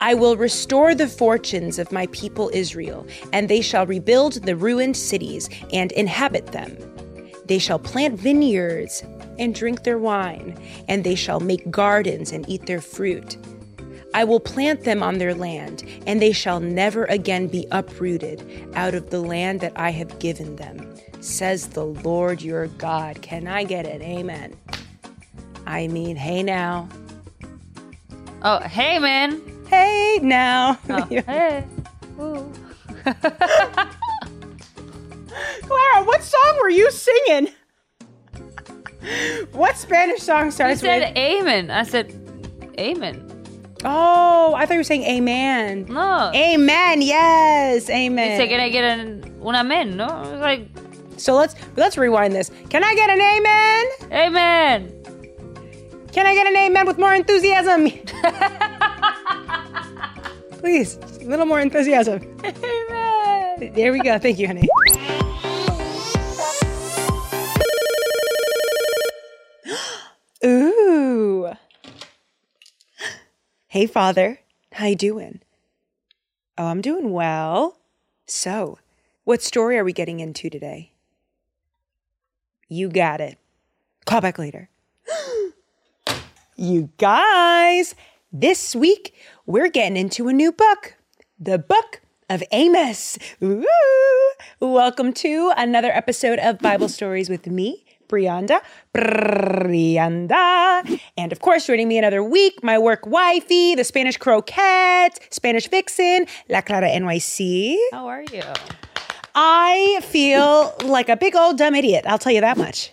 I will restore the fortunes of my people Israel, and they shall rebuild the ruined cities and inhabit them. They shall plant vineyards and drink their wine, and they shall make gardens and eat their fruit. I will plant them on their land, and they shall never again be uprooted out of the land that I have given them, says the Lord your God. Can I get an amen? I mean, hey now. Oh, hey, man. Hey now. Oh, hey. Clara, what song were you singing? What Spanish song You starts said with? amen. I said amen. Oh, I thought you were saying amen. No. Amen. Yes. Amen. You said, can I get an, un amen? No? Like, So let's let's rewind this. Can I get an amen? amen. Can I get an amen with more enthusiasm? Please, a little more enthusiasm. Amen. There we go. Thank you, honey. Ooh. Hey, Father. How you doing? Oh, I'm doing well. So, what story are we getting into today? You got it. Call back later. you guys, this week we're getting into a new book, the Book of Amos. Ooh. Welcome to another episode of Bible Stories with me, Brianda. Brianda. And of course, joining me another week, my work wifey, the Spanish croquette, Spanish vixen, La Clara NYC. How are you? I feel like a big old dumb idiot. I'll tell you that much.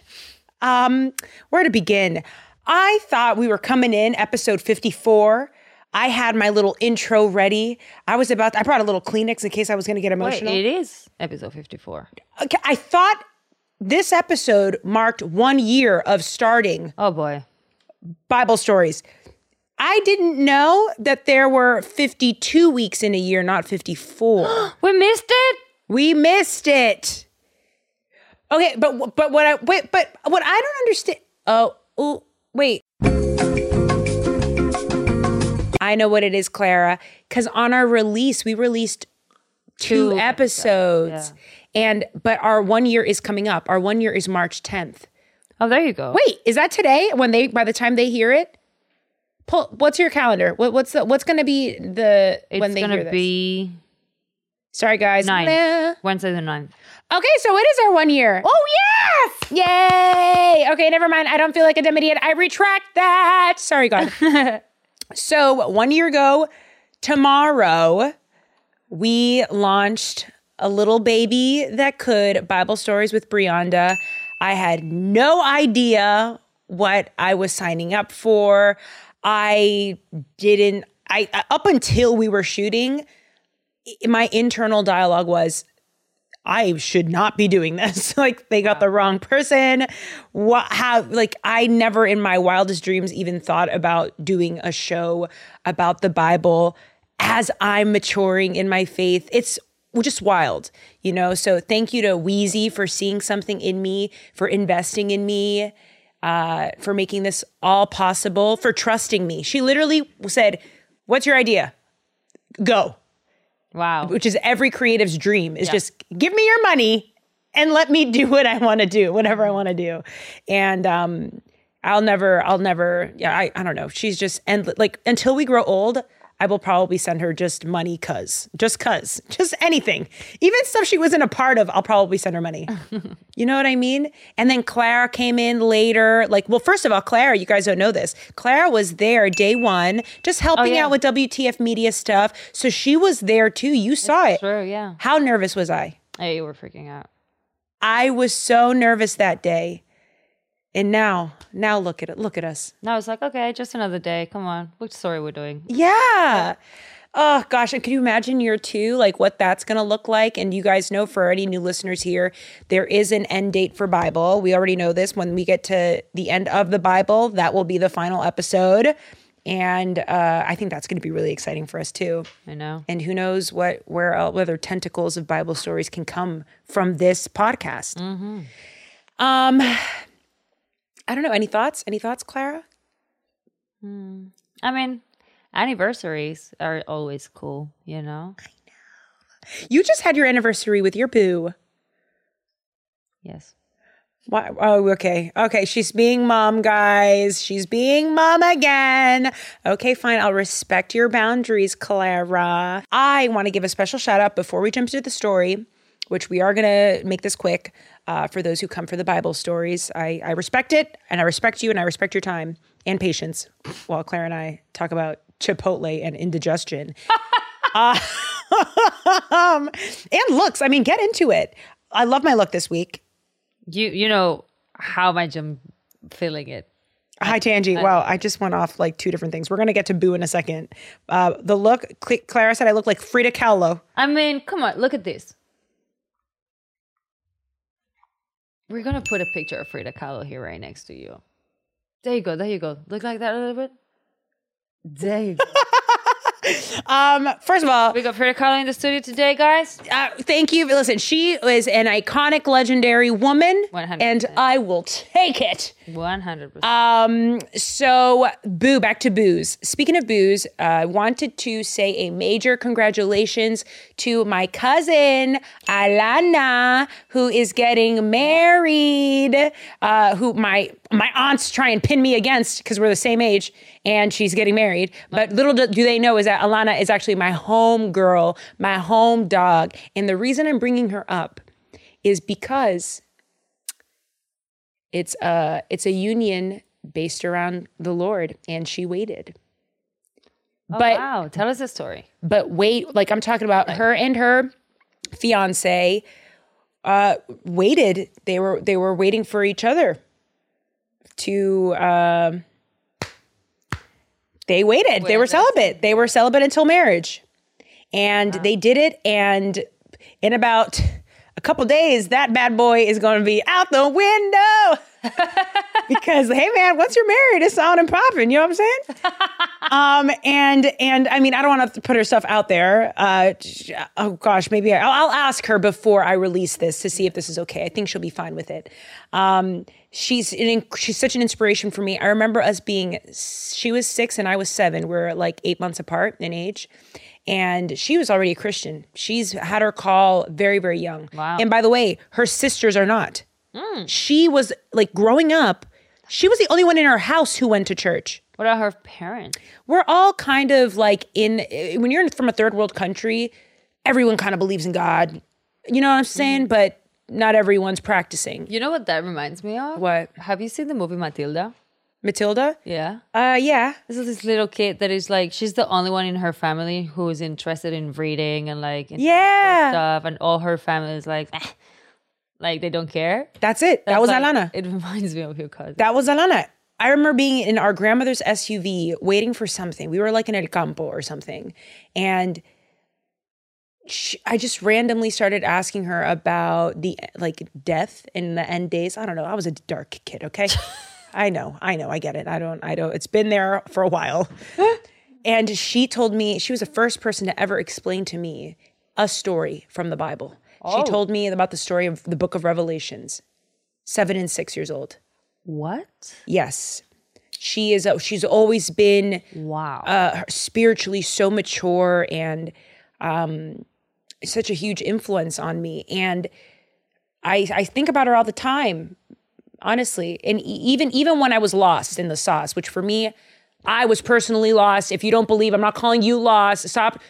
Um, where to begin? I thought we were coming in episode 54. I had my little intro ready. I was about I brought a little Kleenex in case I was going to get Wait, emotional. it is episode 54. Okay, I thought this episode marked 1 year of starting Oh, boy. Bible stories. I didn't know that there were 52 weeks in a year, not 54. We missed it? We missed it. Okay, but but what I wait, but what I don't understand. Oh, ooh, wait. I know what it is, Clara. Because on our release, we released two, Two episodes, and but our one year is coming up. Our one year is March tenth. Oh, there you go. Wait, is that today? When they by the time they hear it, pull. What's your calendar? What, what's the what's going to be the It's when they going hear to this? be Sorry, guys. 9th. Nah. Wednesday the 9th. Okay, so it is our one year. Oh, yes! Yay! Okay, never mind. I don't feel like a dumb idiot. I retract that. Sorry, God. so one year ago, tomorrow, we launched a little baby that could Bible stories with Brianda. I had no idea what I was signing up for. I didn't. I up until we were shooting, my internal dialogue was I should not be doing this. like they got the wrong person. What how like I never in my wildest dreams even thought about doing a show about the Bible as I'm maturing in my faith. It's just wild, you know. So thank you to Wheezy for seeing something in me, for investing in me, uh, for making this all possible, for trusting me. She literally said, What's your idea? Go Wow. which is every creative's dream is just give me your money and let me do what I want to do, whatever I want to do. And um, I'll never, I'll never, yeah, I, I don't know. She's just, and like until we grow old, I will probably send her just money cuz, just cuz, just anything. Even stuff she wasn't a part of, I'll probably send her money. you know what I mean? And then Clara came in later. Like, well, first of all, Clara, you guys don't know this. Clara was there day one, just oh, helping yeah. out with WTF media stuff. So she was there too. You saw it. True, yeah. How nervous was I? Hey, you were freaking out. I was so nervous that day. And now, now look at it. Look at us. And I was like, okay, just another day. Come on. Which story we're doing? Yeah. Oh gosh, and can you imagine year two, like what that's gonna look like? And you guys know for any new listeners here, there is an end date for Bible. We already know this. When we get to the end of the Bible, that will be the final episode. And uh, I think that's gonna be really exciting for us too. I know. And who knows what where el- whether tentacles of Bible stories can come from this podcast. Um, I don't know. Any thoughts? Any thoughts, Clara? Hmm. I mean, Anniversaries are always cool, you know? You just had your anniversary with your boo. Yes. Why? Oh, okay. Okay. She's being mom, guys. She's being mom again. Okay, fine. I'll respect your boundaries, Clara. I want to give a special shout out before we jump into the story, which we are going to make this quick uh, for those who come for the Bible stories. I, I respect it, and I respect you, and I respect your time and patience while Clara and I talk about Chipotle and indigestion. uh, um, and looks. I mean, get into it. I love my look this week. You you know how much I'm feeling it. Hi, Tangi. Wow, I just went off like two different things. We're gonna get to Boo in a second. Uh, the look, Cl- Clara said I look like Frida Kahlo. I mean, come on, look at this. We're gonna put a picture of Frida Kahlo here right next to you. There you go, there you go. Look like that a little bit. There you go. Um, first of all, we got Frida Kahlo in the studio today, guys. uh, thank you. Listen, she is an iconic, legendary woman, 100%. and I will take it. One hundred percent. Um, so boo, back to booze. Speaking of booze, uh, I wanted to say a major congratulations to my cousin Alana, who is getting married. Uh, who my my aunts try and pin me against because we're the same age, and she's getting married. But little do they know is that Alana is actually my home girl, my home dog, and the reason I'm bringing her up is because it's a it's a union based around the Lord, and she waited. Oh, but wow, tell us a story. but wait, like I'm talking about her and her fiance uh waited. They were they were waiting for each other to um they waited. they were celibate. They were celibate until marriage. And they did it and in about a couple days that bad boy is going to be out the window. because hey man, once you're married, it's on and popping. You know what I'm saying? um, and and I mean, I don't want to put her stuff out there. Uh, oh gosh, maybe I, I'll, I'll ask her before I release this to see if this is okay. I think she'll be fine with it. Um, she's an, she's such an inspiration for me. I remember us being she was six and I was seven. We're like eight months apart in age. And she was already a Christian. She's had her call very, very young. Wow. And by the way, her sisters are not. Hmm. She was like growing up, she was the only one in her house who went to church. What about her parents? We're all kind of like in, when you're from a third world country, everyone kind of believes in God. You know what I'm saying? Hmm. But not everyone's practicing. You know what that reminds me of? What? Have you seen the movie Matilda? Matilda? Yeah. Uh, yeah. This is this little kid that is like she's the only one in her family who is interested in reading and like Yeah. stuff, and all her family is like, "Eh." like they don't care. That's it. that was like- Alana. It reminds me of your cousin. That was Alana. I remember being in our grandmother's SUV waiting for something. We were like in El Campo or something. And she, I just randomly started asking her about the like death in the end days. I don't know. I was a dark kid, okay? I know. I know. I get it. I don't I don't it's been there for a while. and she told me she was the first person to ever explain to me a story from the Bible. She told me about the story of the book of Revelations. 7 and 6 years old. what? Yes. She is a, she's always been Wow. uh, spiritually so mature and um, such a huge influence on me. And I I think about her all the time, honestly. And even even when I was lost in the sauce, which for me, I was personally lost. If you don't believe, I'm not calling you lost. Stop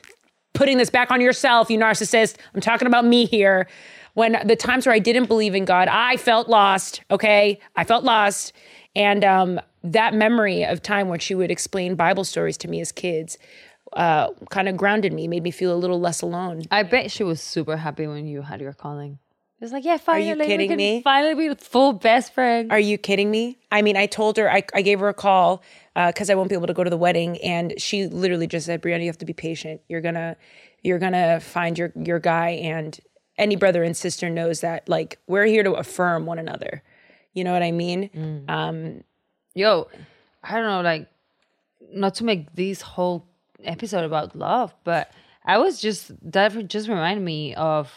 putting this back on yourself, you narcissist. I'm talking about me here. When the times where I didn't believe in God, I felt lost. Okay, I felt lost, and um, that memory of time when she would explain Bible stories to me as kids uh, kind of grounded me, made me feel a little less alone. I bet she was super happy when you had your calling. It's like, yeah, finally, kidding we me? finally be full best friend. Are you kidding me? I mean, I told her, I, I gave her a call because I won't be able to go to the wedding, and she literally just said, "Brianna, you have to be patient. You're gonna, you're gonna find your your guy, and any brother and sister knows that. Like, we're here to affirm one another. You know what I mean? Um, Yo, I don't know, like, not to make this whole episode about love, but I was just that just reminded me of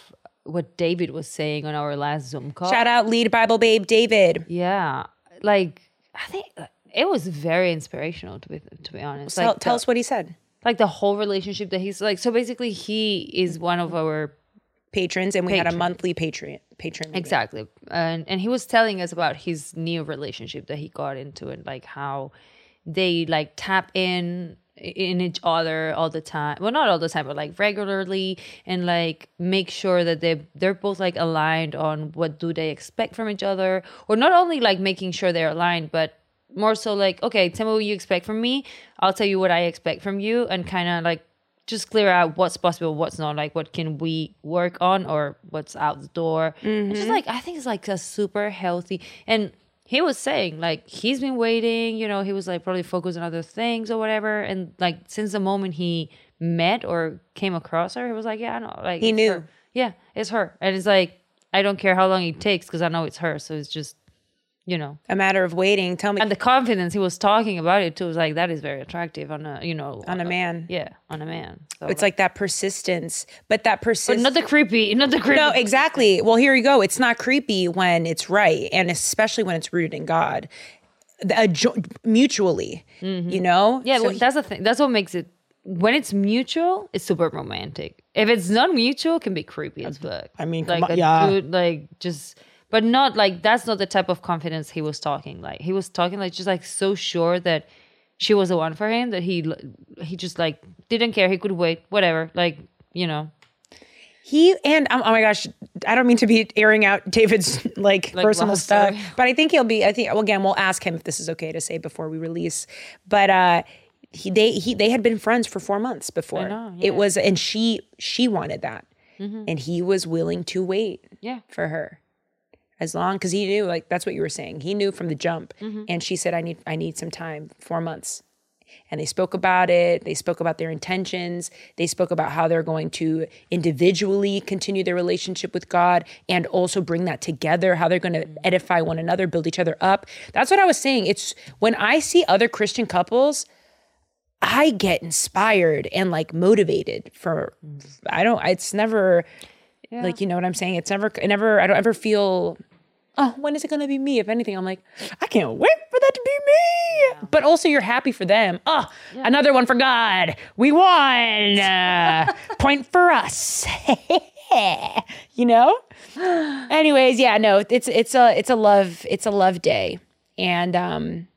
what David was saying on our last Zoom call. shout out, lead Bible babe, David. Yeah, like I think it was very inspirational to be to be honest. Tell, like tell the- us what he said. like the whole relationship that he's like. So basically, he is one of our Patrons, and we had a monthly patron. Patron. meeting. Exactly. And and he was telling us about his new relationship that he got into and like how they like tap in in each other all the time. Well, not all the time, but like regularly and like make sure that they they're both like aligned on what do they expect from each other or not only like making sure they're aligned, but more so like okay, tell me what you expect from me. I'll tell you what I expect from you and kind of like just clear out what's possible, what's not, like what can we work on or what's out the door. It's just mm-hmm. like I think it's like a super healthy and he was saying like he's been waiting, you know, he was like probably focused on other things or whatever. And like since the moment he met or came across her, he was like, Yeah, I know. Like He knew. her. Yeah, it's her. And it's like I don't care how long it takes because I know it's her. So it's just you know. A matter of waiting. Tell me And the confidence he was talking about it too was like that is very attractive on a you know on a man. yeah, on a man. So, It's like that persistence, but that persistence. not the creepy, not the creepy. No, exactly. Well, here you go. It's not creepy when it's right, and especially when it's rooted in God, The- a jo- mutually. You know. Mm-hmm. yeah, So well, that's the thing. That's what makes it. When it's mutual, it's super romantic. If it's not mutual, it can be creepy as fuck. I mean, like on, yeah. dude, like just, but not like that's not the type of confidence he was talking. Like he was talking like just like so sure that she was the one for him that he he just like didn't care. He could wait, whatever. Like you know, He and um, oh my gosh, I don't mean to be airing out David's like, Like, personal stuff, story. but I think he'll be. I think well, again, we'll ask him if this is okay to say before we release. But uh, he they he they had been friends for four months before. know, It was, and she she wanted that, and he was willing to wait. Mm-hmm. Yeah. for her, as long because he knew like that's what you were saying. He knew from the jump, Mm-hmm. and she said, "I need I need some time, four months." and they spoke about it. They spoke about their intentions. They spoke about how they're going to individually continue their relationship with God and also bring that together, how they're going to edify one another, build each other up. That's what I was saying. It's when I see other Christian couples, I get inspired and like motivated for I don't it's never like you know what I'm saying? It's never it never I don't ever feel oh, when is it going to be me? If anything, I'm like, I can't wait for that to be me. But also, you're happy for them. Oh, another one for God. We won. Uh, point for us. you know. Anyways, yeah, no, it's it's a it's a love it's a love day, and um,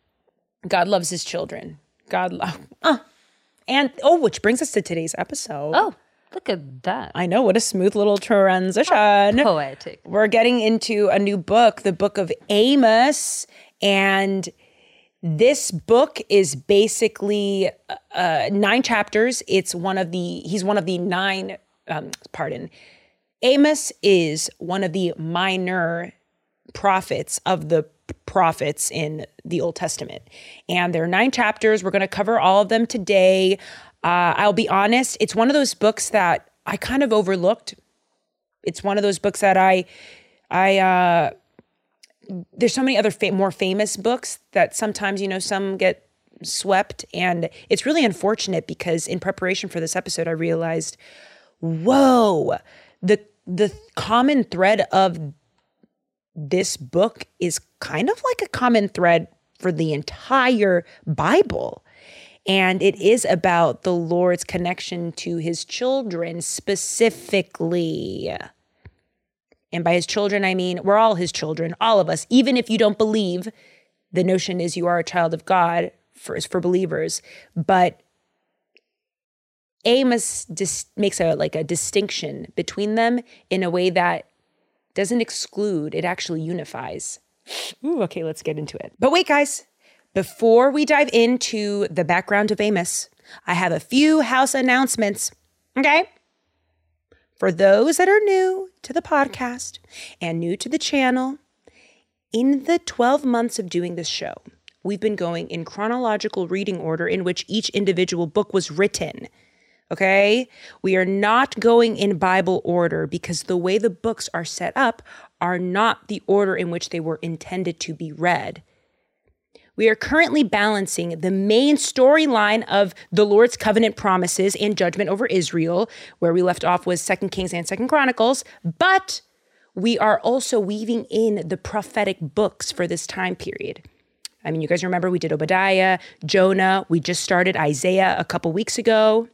God loves His children. God love. Uh, and oh, which brings us to today's episode. oh look at that I know what a smooth little transition poetic. we're getting into a new book, the book of Amos. And this book is basically uh, nine chapters. It's one of the, he's one of the nine, um, pardon. Amos is one of the minor prophets of the prophets in the Old Testament. And there are nine chapters. We're going to cover all of them today. Uh, I'll be honest, it's one of those books that I kind of overlooked it's one of those books that I I uh there's so many other fa- more famous books that sometimes you know some get swept and it's really unfortunate because in preparation for this episode I realized whoa the the common thread of this book is kind of like a common thread for the entire Bible. And it is about the Lord's connection to his children specifically. And by his children, I mean we're all his children, all of us. Even if you don't believe, the notion is you are a child of God for, for believers. But Amos dis- makes a like a distinction between them in a way that doesn't exclude, it actually unifies. Ooh, okay, let's get into it. But wait, guys, before we dive into the background of Amos, I have a few house announcements. Okay? For those that are new to the podcast and new to the channel, in the 12 months of doing this show, we've been going in chronological reading order in which each individual book was written. Okay? We are not going in Bible order because the way the books are set up are not the order in which they were intended to be read. We are currently balancing the main storyline of the Lord's covenant promises and judgment over Israel, where we left off was 2 Kings and 2 Chronicles, but we are also weaving in the prophetic books for this time period. I mean, you guys remember we did Obadiah, Jonah, we just started Isaiah a couple weeks ago.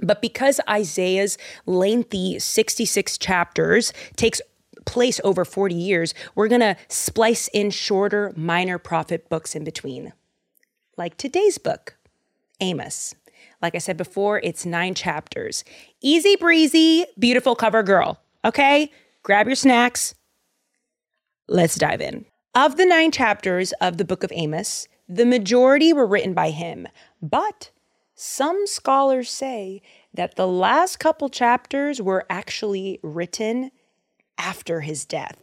But because Isaiah's lengthy 66 chapters takes place over 40 years, we're going to splice in shorter minor prophet books in between. Like today's book, Amos. Like I said before, it's nine chapters. Easy breezy, beautiful cover girl. Okay? Grab your snacks. Let's dive in. Of the nine chapters of the book of Amos, the majority were written by him, but some scholars say that the last couple chapters were actually written after his death.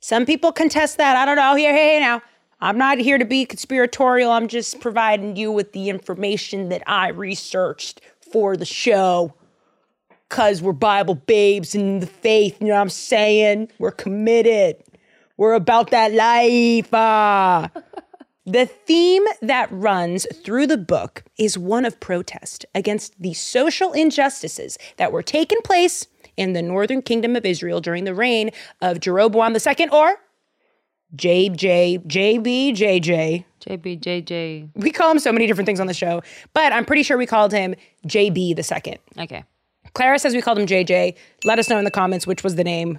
Some people contest that. I don't know. Here, hey, now. I'm not here to be conspiratorial. I'm just providing you with the information that I researched for the show. Cause we're Bible babes in the faith, you know what I'm saying? We're committed. We're about that life. Ah. The theme that runs through the book is one of protest against the social injustices that were taking place in the northern kingdom of Israel during the reign of Jeroboam II or JJ, JB, JJ. JB, JJ. We call him so many different things on the show, but I'm pretty sure we called him JB the second. Okay. Clara says we called him JJ. Let us know in the comments which was the name.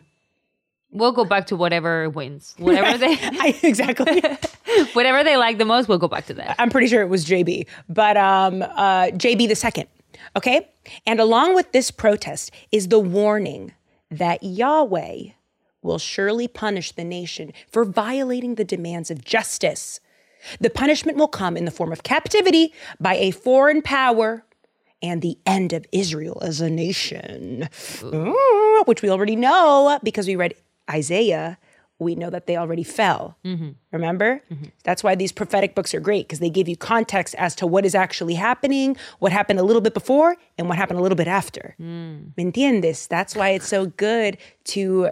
We'll go back to whatever wins. Whatever they I, exactly. whatever they like the most, we'll go back to that. I'm pretty sure it was JB, but um, uh, JB the second. Okay, and along with this protest is the warning that Yahweh will surely punish the nation for violating the demands of justice. The punishment will come in the form of captivity by a foreign power and the end of Israel as a nation, which we already know because we read Isaiah. We know that they already fell. Mm-hmm. Remember? Mm-hmm. That's why these prophetic books are great because they give you context as to what is actually happening, what happened a little bit before, and what happened a little bit after. Mm. ¿Me entiendes? That's why it's so good to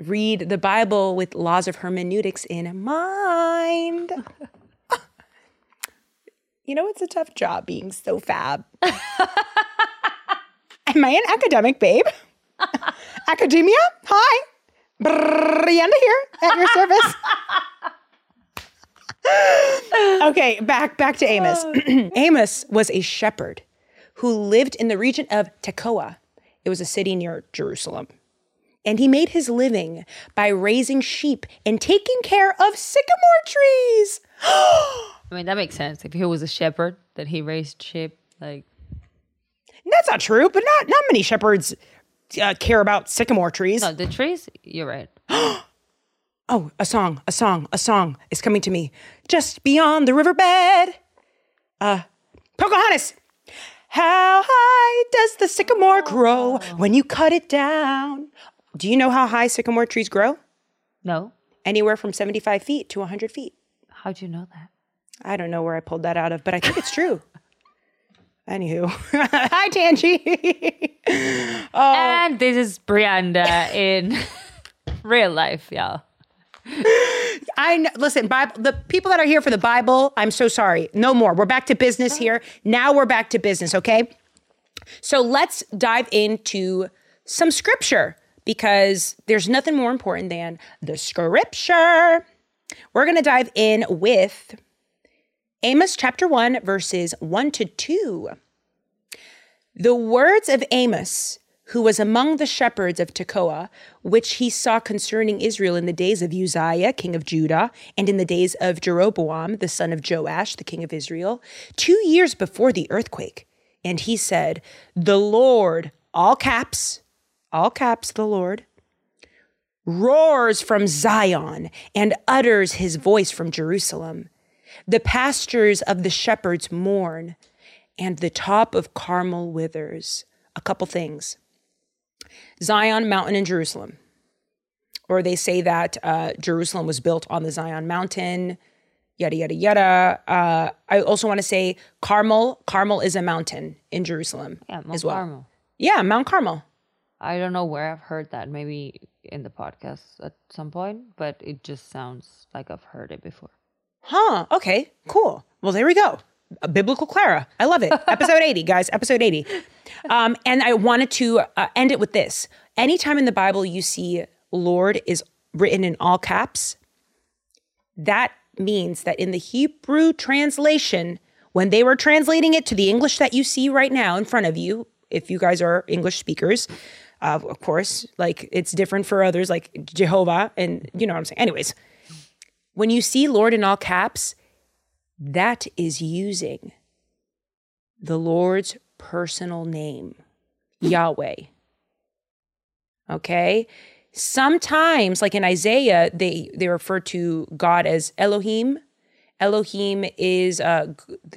read the Bible with laws of hermeneutics in mind. you know, it's a tough job being so fab. Am I an academic, babe? Academia? Hi. Brianda here at your service. okay, back back to Amos. Amos was a shepherd who lived in the region of Tekoa. It was a city near Jerusalem. And he made his living by raising sheep and taking care of sycamore trees. I mean, that makes sense. If he was a shepherd, that he raised sheep, like That's not true, but not not many shepherds uh, care about sycamore trees. no, the trees. You're right. Oh, a song, a song, a song is coming to me. Just beyond the riverbed. Uh, Pocahontas. How high does the sycamore grow when you cut it down? Do you know how high sycamore trees grow? No, Anywhere from 75 feet to 100 feet. how'd you know that? I don't know where I pulled that out of, but I think it's true. Anywho, hi Tangi. Oh. And this is Brianda in real life, y'all. I know, listen, Bible, the people that are here for the Bible, I'm so sorry. No more. We're back to business here. Now we're back to business, okay? So let's dive into some scripture because there's nothing more important than the scripture. We're going to dive in with Amos chapter 1, verses 1 to 2. The words of Amos, who was among the shepherds of Tekoa, which he saw concerning Israel in the days of Uzziah, king of Judah, and in the days of Jeroboam, the son of Joash, the king of Israel, two years before the earthquake. And he said, The Lord, all caps, all caps, the Lord, roars from Zion and utters his voice from Jerusalem. The pastures of the shepherds mourn, and the top of Carmel withers. A couple things Zion Mountain in Jerusalem. Or they say that uh, Jerusalem was built on the Zion Mountain, yada, yada, yada. Uh, I also want to say Carmel. Carmel is a mountain in Jerusalem Yeah, Mount as well. Carmel. Yeah, Mount Carmel. I don't know where I've heard that. Maybe in the podcast at some point, but it just sounds like I've heard it before. Huh. Okay. Cool. Well, there we go. A biblical Clara. I love it. Episode 80, guys. Episode 80. Um, and I wanted to uh, end it with this. Anytime in the Bible you see Lord is written in all caps, that means that in the Hebrew translation, when they were translating it to the English that you see right now in front of you, if you guys are English speakers, uh, of course, like it's different for others, like Jehovah, and you know what I'm saying. Anyways, when you see Lord in all caps, that is using the Lord's personal name, Yahweh. Okay? Sometimes, like in Isaiah, they, they refer to God as Elohim. Elohim is uh,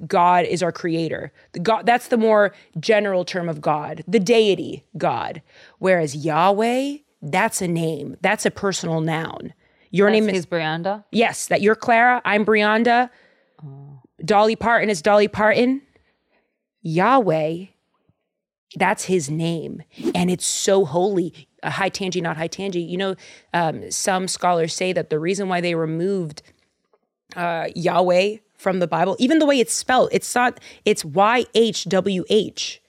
God is our creator. The God that's the more general term of God, the deity God. Whereas Yahweh, that's a name. That's a personal noun. Your That's name is Brianda. Yes, that you're Clara, I'm Brianda. Dolly Parton is Dolly Parton. Yahweh, that's his name. And it's so holy. Uh, high tangi, not high tangi. You know, um, some scholars say that the reason why they removed uh, Yahweh from the Bible, even the way it's spelled, it's not, it's Y H W H.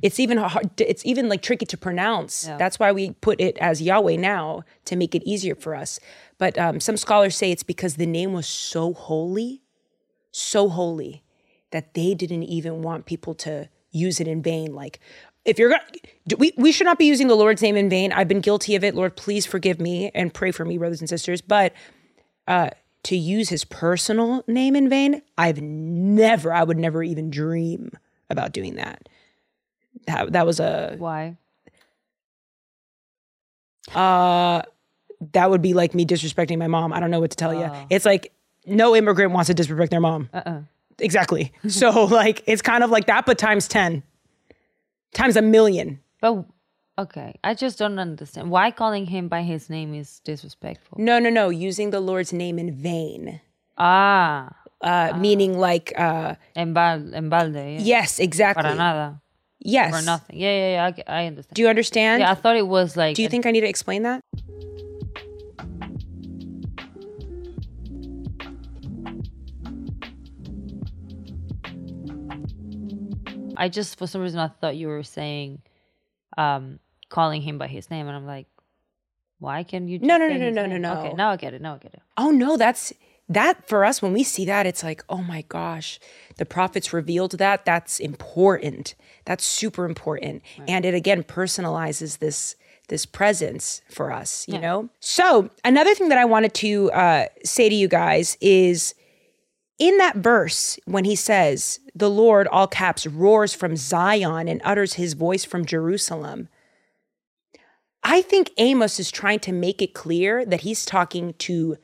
It's even hard. It's even like tricky to pronounce. That's why we put it as Yahweh now to make it easier for us. But um, some scholars say it's because the name was so holy, so holy that they didn't even want people to use it in vain. Like, if you're gonna, we we should not be using the Lord's name in vain. I've been guilty of it. Lord, please forgive me and pray for me, brothers and sisters. But uh, to use His personal name in vain, I've never. I would never even dream about doing that. That that was a Why? uh that would be like me disrespecting my mom. I don't know what to tell you. It's like no immigrant wants to disrespect their mom. Uh-uh. Exactly. so like it's kind of like that, but times ten, times a million. But okay, I just don't understand why calling him by his name is disrespectful. No, no, no. Using the Lord's name in vain, Ah, uh, meaning like uh, en, bal- en balde. Yeah. yes, exactly. Para nada. Yes. For nothing. Yeah, yeah, yeah. I I, understand. Do you understand? yeah, I thought it was like. Do you think I need to explain that? I just for some reason I thought you were saying, um, calling him by his name, and I'm like, why can you? No, just no, no, no, no, name? no, Okay, now I get it. Now I get it. Oh no, that's that for us when we see that it's like, oh my gosh, the prophets revealed that. That's important. That's super important. And it again personalizes this this presence for us, you know? So, another thing that I wanted to uh, say to you guys is in that verse when he says, "The Lord all caps roars from Zion and utters his voice from Jerusalem." I think Amos is trying to make it clear that he's talking to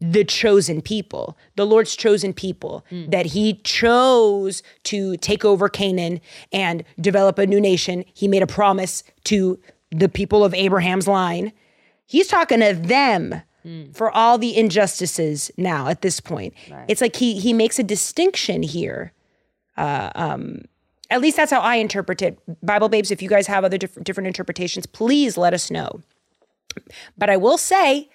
the chosen people, the Lord's chosen people, that he chose to take over Canaan and develop a new nation. He made a promise to the people of Abraham's line. He's talking to them for all the injustices now at this point. It's like he he makes a distinction here. Uh, um, at least that's how I interpret it. Bible babes, if you guys have other different different interpretations, please let us know. But I will say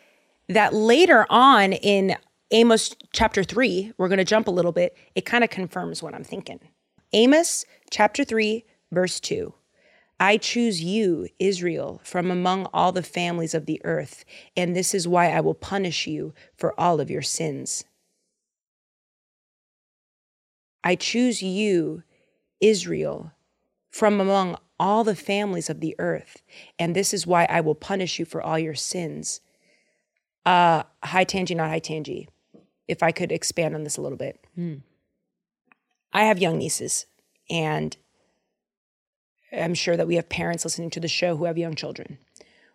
that later on in Amos chapter 3, we're going to jump a little bit, it kind of confirms what I'm thinking. Amos chapter 3, verse 2. I choose you, Israel, from among all the families of the earth, and this is why I will punish you for all of your sins. I choose you, Israel, from among all the families of the earth, and this is why I will punish you for all your sins. Uh, high tangy, not high tangy. If I could expand on this a little bit, I have young nieces, and I'm sure that we have parents listening to the show who have young children.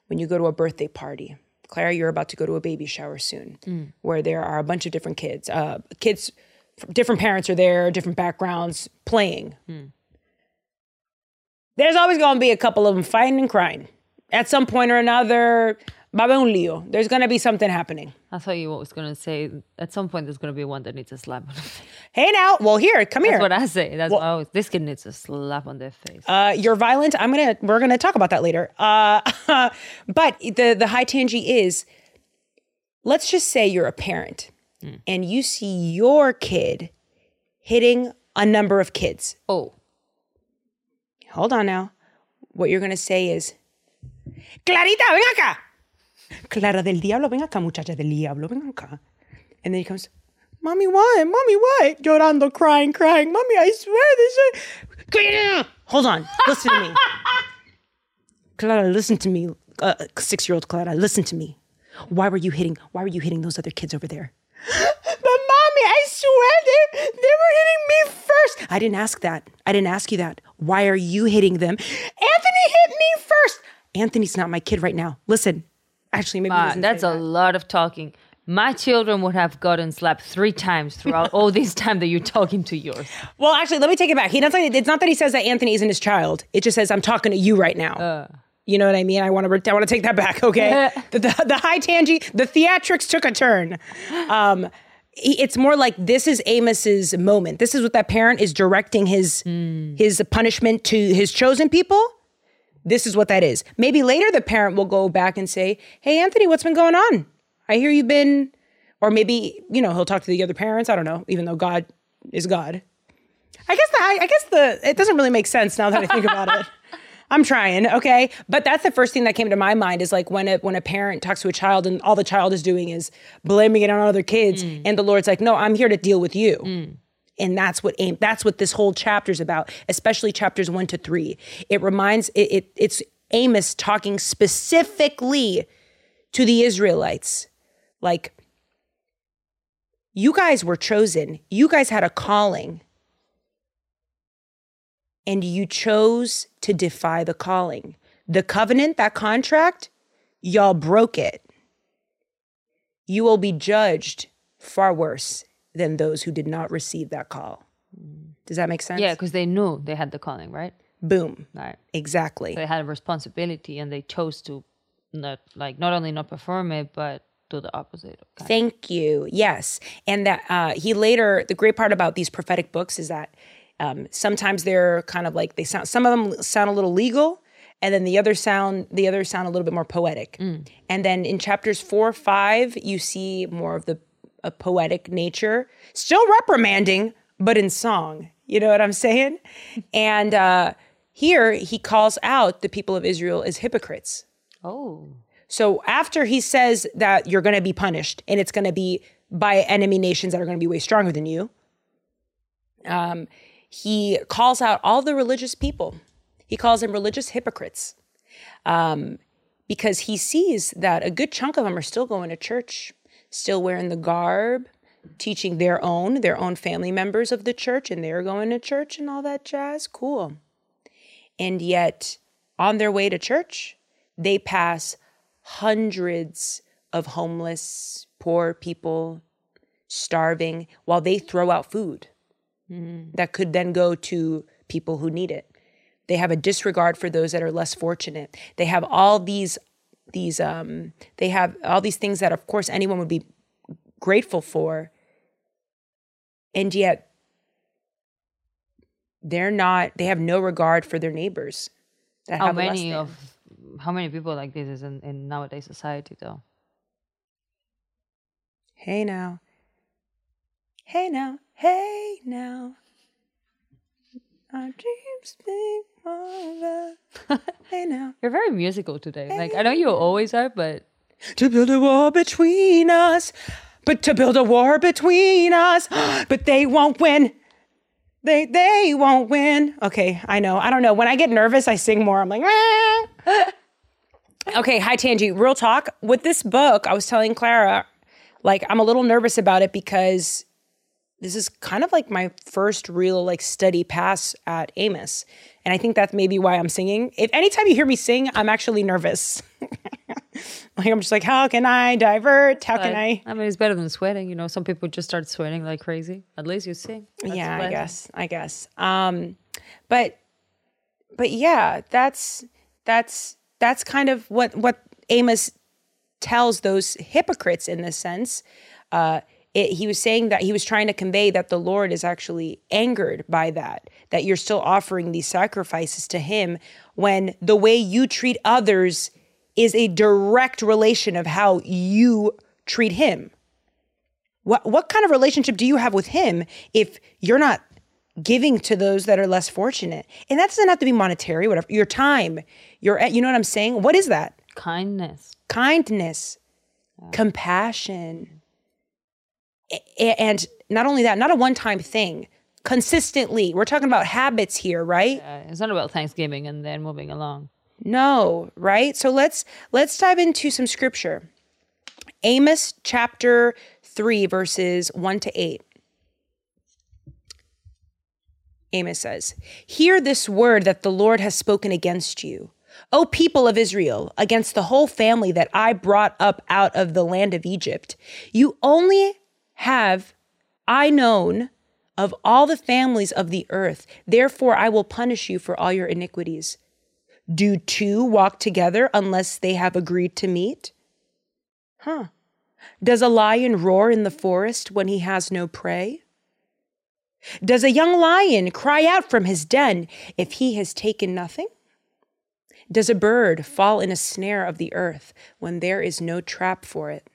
When you go to a birthday party, Clara, you're about to go to a baby shower soon, where there are a bunch of different kids. Uh, kids, different parents are there, different backgrounds, playing. There's always going to be a couple of them fighting and crying. At some point or another, va a haber un lío. There's going to be something happening. I thought you was gonna say at some point there's gonna be one that needs a slap on the face. Hey now, well here, come here. That's what I say. That's what I this kid needs a slap on their face. Uh, you're violent. I'm gonna. We're gonna talk about that later. Uh, but the the high tangy is. Let's just say you're a parent, and you see your kid hitting a number of kids. oh, Hold on now. What you're gonna say is, Clarita, ven acá. Clara del diablo, ven acá, muchacha del diablo, ven acá. And then he comes, Mommy, why? Mommy, why? Llorando, crying, crying. Mommy, I swear this is. Hold on. Listen to me. Clara, listen to me. Uh, Six year old Clara, listen to me. Why were you hitting why were you hitting those other kids over there? But mommy, I swear they, they were hitting me first. I didn't ask that. I didn't ask you that. Why are you hitting them? Anthony hit me first. Anthony's not my kid right now. Listen. Actually, maybe that's a that. lot of talking. My children would have gotten slapped three times throughout all this time that you're talking to yours. Well, actually, let me take it back. He doesn't. It's not that he says that Anthony isn't his child. It just says I'm talking to you right now. Uh. you know what I mean? I want to. I want to take that back. Okay. the, the the high tangy, the theatrics took a turn. Um, it's more like this is Amos's moment. This is what that parent is directing his his punishment to his chosen people. This is what that is. Maybe later the parent will go back and say, "Hey, Anthony, what's been going on? I hear you've been," or maybe you know he'll talk to the other parents. I don't know. Even though God is God, I guess the I, I guess the it doesn't really make sense now that I think about it. I'm trying, okay, but that's the first thing that came to my mind is like when a when a parent talks to a child and all the child is doing is blaming it on other kids, mm. and the Lord's like, no, I'm here to deal with you. Mm. And that's what aim. That's what this whole chapter is about, especially chapters one to three. It reminds it, it. It's Amos talking specifically to the Israelites, like you guys were chosen. You guys had a calling, and you chose to defy the calling. The covenant, that contract, y'all broke it. You will be judged far worse than those who did not receive that call. Does that make sense? Yeah, because they knew they had the calling, right? Boom. Right. Exactly. They had a responsibility and they chose to not like not only not perform it, but do the opposite. Kind Thank you. Yes. And that uh, he later, the great part about these prophetic books is that um, sometimes they're kind of like they sound, some of them sound a little legal. And then the other sound, the other sound a little bit more poetic. And then in chapters four, or five, you see more of the a poetic nature, still reprimanding, but in song. You know what I'm saying? And uh, here he calls out the people of Israel as hypocrites. Oh. So after he says that you're going to be punished and it's going to be by enemy nations that are going to be way stronger than you, um, he calls out all the religious people. He calls them religious hypocrites um, because he sees that a good chunk of them are still going to church, still wearing the garb, teaching their own, their own family members of the church, and they're going to church and all that jazz. Cool. And yet, on their way to church, they pass hundreds of homeless, poor people starving while they throw out food mm-hmm. that could then go to people who need it. They have a disregard for those that are less fortunate. They have all these these um they have all these things that of course anyone would be grateful for. And yet they're not they have no regard for their neighbors that How many of how many people like this is in, in nowadays society though? Hey now. Hey now. Hey now. Our dreams big over. hey now. You're very musical today. Like I know you always are, but To build a wall between us. But to build a war between us. But they won't win. They they won't win. Okay, I know. I don't know. When I get nervous, I sing more. I'm like, okay, hi Tangi. Real talk. With this book, I was telling Clara, like, I'm a little nervous about it because this is kind of like my first real like study pass at Amos. And I think that's maybe why I'm singing. If anytime you hear me sing, I'm actually nervous. like I'm just like, how can I divert? How can I? I mean it's better than sweating. You know, some people just start sweating like crazy. At least you sing. That's yeah, I guess. I guess. Um, but but yeah, that's that's that's kind of what what Amos tells those hypocrites in this sense. Uh, it, he was saying that he was trying to convey that the Lord is actually angered by that, that you're still offering these sacrifices to Him when the way you treat others is a direct relation of how you treat Him. What what kind of relationship do you have with him if you're not giving to those that are less fortunate? And that doesn't have to be monetary, whatever. Your time, your you know what I'm saying? What is that? Kindness. Kindness, compassion. And not only that, not a one time thing, consistently. We're talking about habits here, right? Uh, it's not about Thanksgiving and then moving along. No, right? So let's let's dive into some scripture. Amos chapter 3 verses 1 to 8. Amos says, Hear this word that the Lord has spoken against you. O people of Israel, against the whole family that I brought up out of the land of Egypt. You only have I known of all the families of the earth. Therefore, I will punish you for all your iniquities. Do two walk together unless they have agreed to meet? Huh. Does a lion roar in the forest when he has no prey? Does a young lion cry out from his den if he has taken nothing? Does a bird fall in a snare of the earth when there is no trap for it?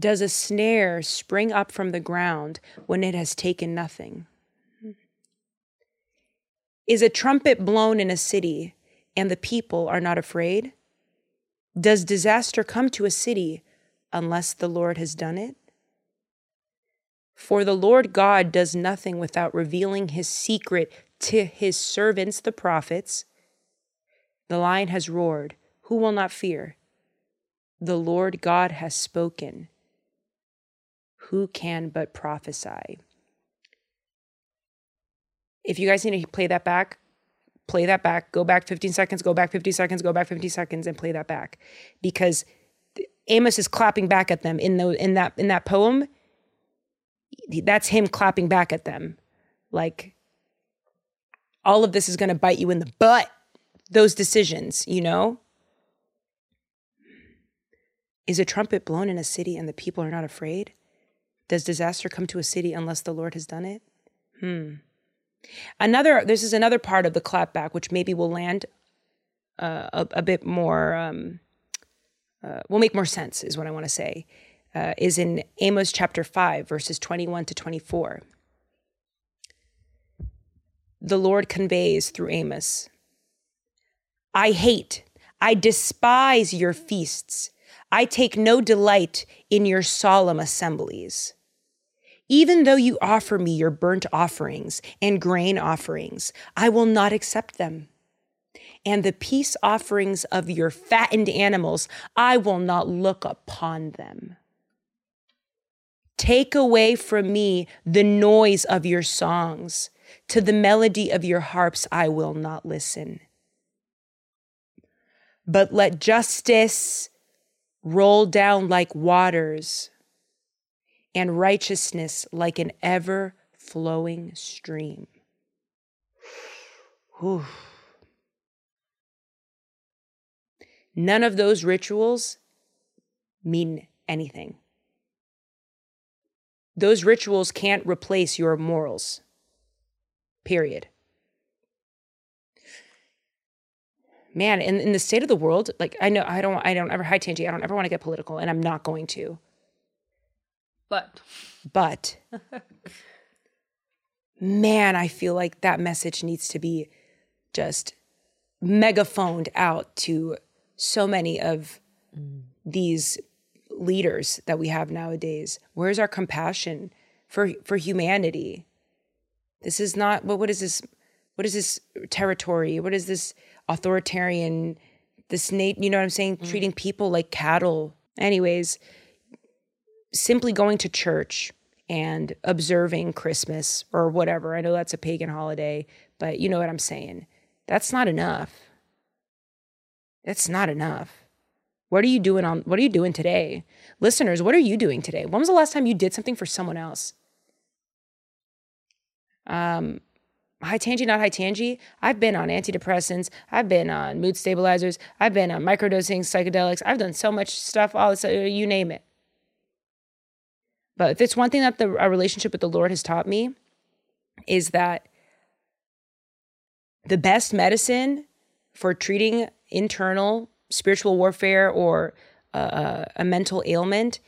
Does a snare spring up from the ground when it has taken nothing? Is a trumpet blown in a city and the people are not afraid? Does disaster come to a city unless the Lord has done it? For the Lord God does nothing without revealing his secret to his servants, the prophets. The lion has roared. Who will not fear? The Lord God has spoken. Who can but prophesy? If you guys need to play that back, play that back. Go back 15 seconds, go back 50 seconds, go back 50 seconds, and play that back. Because Amos is clapping back at them in the in that in that poem. That's him clapping back at them. Like all of this is going to bite you in the butt. Those decisions, you know? Is a trumpet blown in a city and the people are not afraid? Does disaster come to a city unless the Lord has done it? Hmm. Another, this is another part of the clapback, which maybe will land uh, a, a, bit more, um, uh, will make more sense, is what I want to say, uh, is in Amos chapter 5, verses 21 to 24. The Lord conveys through Amos I hate, I despise your feasts. I take no delight in your solemn assemblies. Even though you offer me your burnt offerings and grain offerings, I will not accept them. And the peace offerings of your fattened animals, I will not look upon them. Take away from me the noise of your songs. To the melody of your harps, I will not listen. But let justice roll down like waters and righteousness like an ever flowing stream. Whew. None of those rituals mean anything. Those rituals can't replace your morals. Period. Man, in, in the state of the world, like I know I don't I don't ever hi Tangi, I don't ever want to get political, and I'm not going to. But But man, I feel like that message needs to be just megaphoned out to so many of these leaders that we have nowadays. Where's our compassion for for humanity? This is not what what is this what is this territory? What is this authoritarian this Nate, you know what I'm saying? Mm. Treating people like cattle. Anyways, simply going to church and observing Christmas or whatever. I know that's a pagan holiday, but you know what I'm saying. That's not enough. That's not enough. What are you doing on what are you doing today? Listeners, what are you doing today? When was the last time you did something for someone else? Um high tangy, not high tangy. I've been on antidepressants. I've been on mood stabilizers. I've been on microdosing psychedelics. I've done so much stuff, all this, uh, you name it. But if it's one thing that the our relationship with the Lord has taught me, is that the best medicine for treating internal spiritual warfare or uh, a mental ailment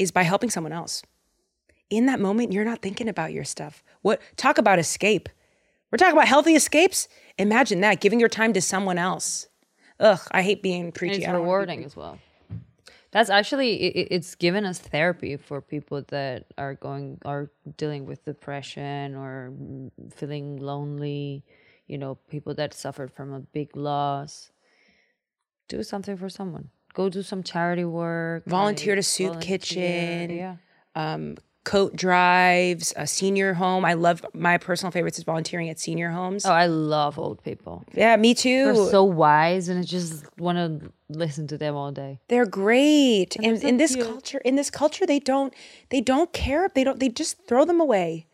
is by helping someone else. In that moment, you're not thinking about your stuff. What talk about escape? We're talking about healthy escapes. Imagine that giving your time to someone else. Ugh, I hate being and preachy. it's I be rewarding as well. That's actually it, it- it's given us therapy for people that are going are dealing with depression or feeling lonely. You know, people that suffered from a big loss. Do something for someone. Go do some charity work. Volunteer like, to soup volunteer, kitchen. Yeah. um, coat drives, a senior home. I love my personal favorites is volunteering at senior homes. Oh, I love old people. Yeah, me too. They're so wise, and I just want to listen to them all day. They're great. And so in this cute. culture, in this culture, they don't they don't care. They don't they just throw them away.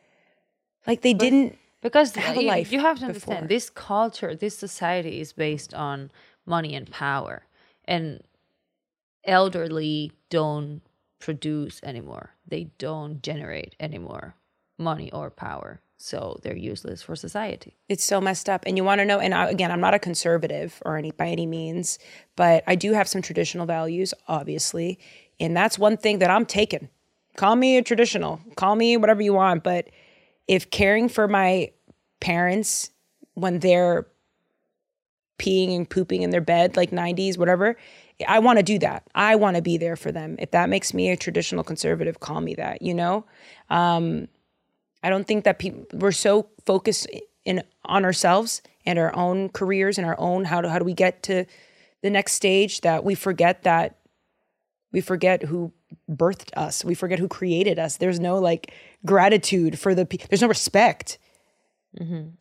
Like they didn't Because have a you, life you have to before. understand this culture, this society is based on money and power, and elderly don't produce anymore. They don't generate anymore money or power, so they're useless for society. it's so messed up. And you want to know and I, again, I'm not a conservative or any by any means, but I do have some traditional values obviously. And that's one thing that I'm taking. Call me a traditional, call me whatever you want, but if caring for my parents when they're peeing and pooping in their bed, like 90s, whatever. I want to do that. I want to be there for them. If that makes me a traditional conservative, call me that, you know? Um, I don't think that people, we're so focused in on ourselves and our own careers and our own, how do, how do we get to the next stage that we forget that we forget who birthed us. We forget who created us. There's no like gratitude for the, pe- there's no respect.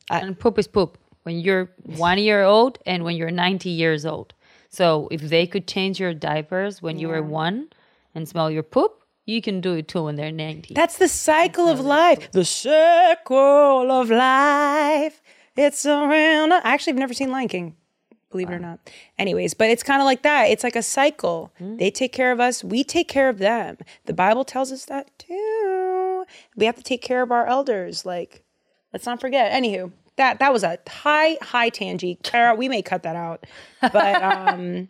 and poop is poop when you're one year old and when you're 90 years old. So if they could change your diapers when you were one and smell your poop, you can do it too when they're 90. That's the cycle of life. The circle of life. It's around. I actually have never seen Lion King, believe it or not. Anyways, but it's kind of like that. It's like a cycle. Hmm? They take care of us, we take care of them. The Bible tells us that too. We have to take care of our elders. Like, let's not forget. Anywho, that that was a high high tangent. Kara, we may cut that out. But um,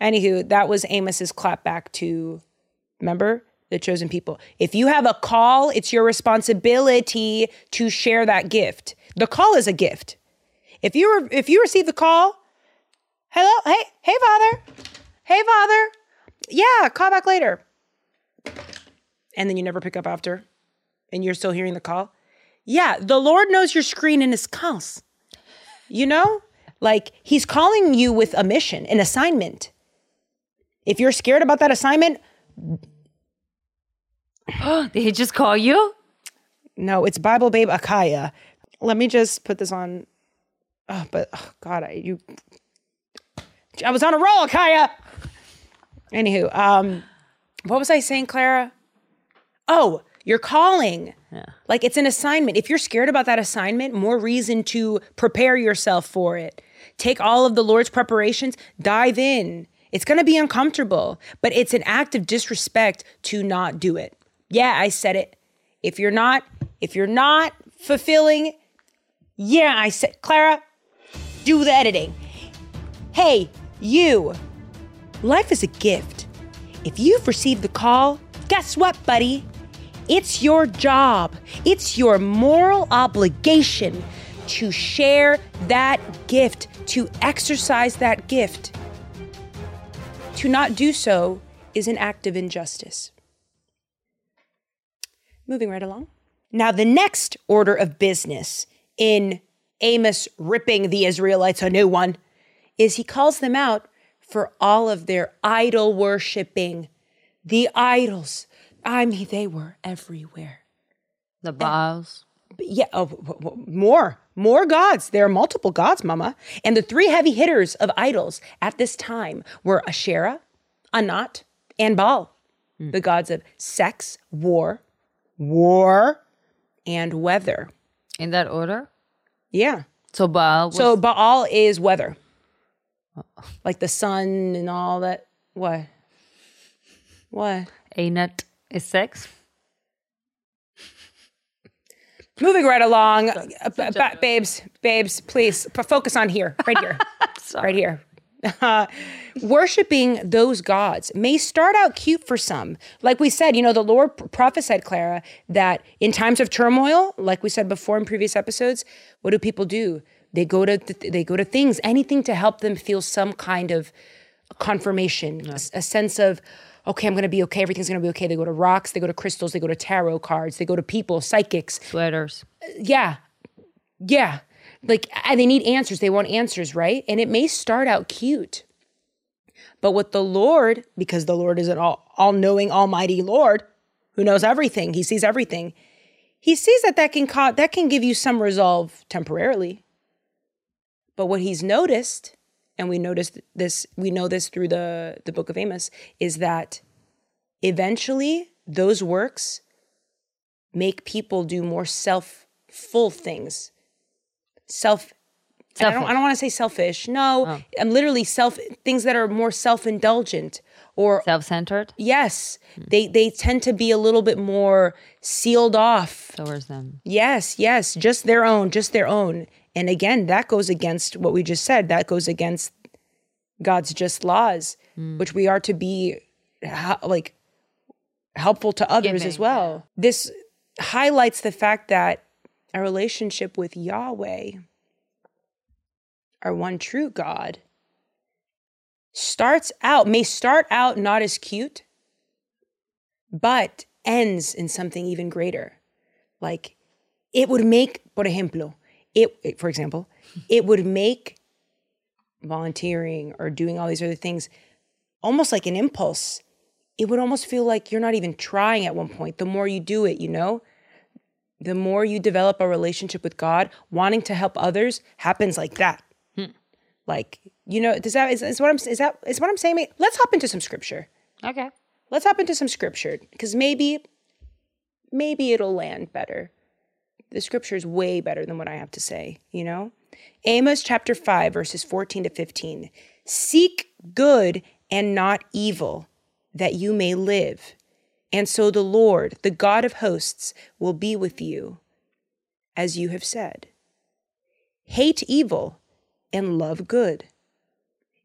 anywho, that was Amos's clap back to Remember the chosen people. If you have a call, it's your responsibility to share that gift. The call is a gift. If you were, if you receive the call, hello, hey, hey, father, hey, father, yeah, call back later, and then you never pick up after, and you're still hearing the call. Yeah, the Lord knows your screen and his calls. You know, like He's calling you with a mission, an assignment. If you're scared about that assignment, Did he just call you? No, it's Bible Babe Akaya. Let me just put this on. Oh, but oh, God, I you. I was on a roll, Akaya. Anywho, um, what was I saying, Clara? Oh, you're calling. Yeah. Like it's an assignment. If you're scared about that assignment, more reason to prepare yourself for it. Take all of the Lord's preparations, dive in. It's going to be uncomfortable, but it's an act of disrespect to not do it. Yeah, I said it. If you're not if you're not fulfilling, yeah, I said Clara, do the editing. Hey, you. Life is a gift. If you've received the call, guess what, buddy? It's your job, it's your moral obligation to share that gift, to exercise that gift. To not do so is an act of injustice. Moving right along. Now, the next order of business in Amos ripping the Israelites a new one is he calls them out for all of their idol worshiping. The idols. I mean, they were everywhere. The Baals. Yeah, oh, more, more gods. There are multiple gods, Mama. And the three heavy hitters of idols at this time were Asherah, Anat, and Baal, hmm. the gods of sex, war, war, and weather. In that order? Yeah. So Baal was So Baal is weather, like the sun and all that. What? What? Anat is sex. Moving right along, Uh, ba- ba- babes, babes, please p- focus on here, right here, right here. Uh, worshiping those gods may start out cute for some. Like we said, you know, the Lord p- prophesied, Clara, that in times of turmoil, like we said before in previous episodes, what do people do? They go to th- they go to things, anything to help them feel some kind of confirmation, a sense of, okay, I'm to be okay. Everything's to be okay. They go to rocks, they go to crystals, they go to tarot cards, they go to people, psychics. Sweaters. Uh, yeah. Yeah. Like, and they need answers. They want answers, right? And it may start out cute. But with the Lord, because the Lord is an all, all-knowing, almighty Lord who knows everything, he sees everything. He sees that that can co- that can give you some resolve temporarily. But what he's noticed, and we noticed this, we know this through the the book of Amos, is that eventually those works make people do more self-full things. Self I don't, I don't want to say selfish. No, oh. I'm literally self things that are more self-indulgent or Self-centered yes, hmm. they they tend to be a little bit more sealed off. towards them. Yes, yes, just their own, just their own. And again, that goes against what we just said. That goes against God's just laws, mm. which we are to be like helpful to others as well. This highlights the fact that our relationship with Yahweh, our one true God, starts out, may start out not as cute, but ends in something even greater. Like it would make, por ejemplo, it, for example, it would make volunteering or doing all these other things almost like an impulse. It would almost feel like you're not even trying at one point. The more you do it, you know, the more you develop a relationship with God, wanting to help others happens like that. Hmm. Like, you know, does that is, is what I'm is that is what I'm saying? Let's hop into some scripture. Okay. Let's hop into some scripture because maybe maybe it'll land better. The scripture is way better than what I have to say, you know? Amos chapter 5, verses 14 to 15. Seek good and not evil, that you may live. And so the Lord, the God of hosts, will be with you, as you have said. Hate evil and love good,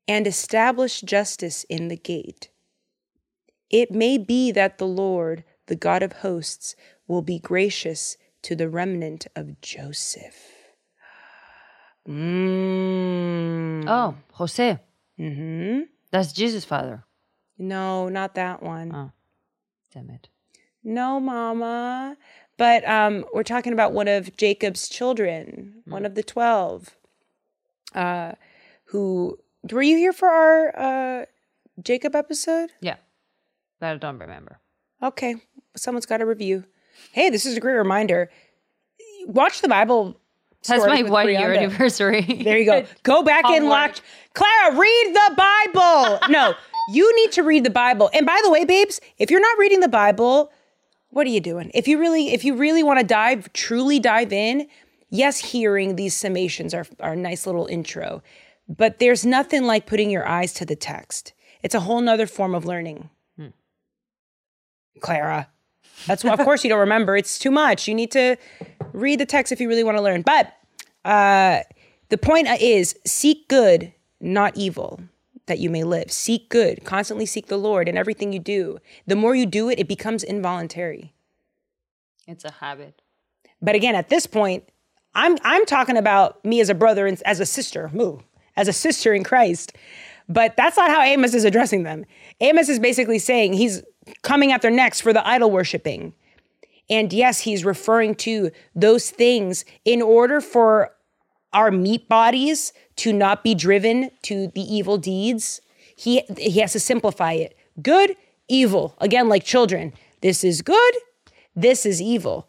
and establish justice in the gate. It may be that the Lord, the God of hosts, will be gracious to the remnant of Joseph. Mm. Oh, Jose. hmm That's Jesus' father. No, not that one. Oh. Damn it. No, Mama. But um, we're talking about one of Jacob's children, one of the 12, uh, who. Were you here for our uh, Jacob episode? Yeah. that I don't remember. Okay, someone's got a review. Hey, this is a great reminder. Watch the Bible. That's my with one year anniversary. There you go. Go back and watch. Clara, read the Bible. No, you need to read the Bible. And by the way, babes, if you're not reading the Bible, what are you doing? If you really, if you really want to dive, truly dive in, yes, hearing these summations are, are a nice little intro. But there's nothing like putting your eyes to the text. It's a whole nother form of learning. Hmm. Clara. That's why, of course, you don't remember. It's too much. You need to read the text if you really want to learn. But uh, the point is seek good, not evil, that you may live. Seek good. Constantly seek the Lord in everything you do. The more you do it, it becomes involuntary. It's a habit. But again, at this point, I'm I'm talking about me as a brother and as a sister, moo, as a sister in Christ. But that's not how Amos is addressing them. Amos is basically saying he's coming at their necks for the idol worshiping. And yes, he's referring to those things in order for our meat bodies to not be driven to the evil deeds. He he has to simplify it. Good, evil. Again, like children. This is good, this is evil.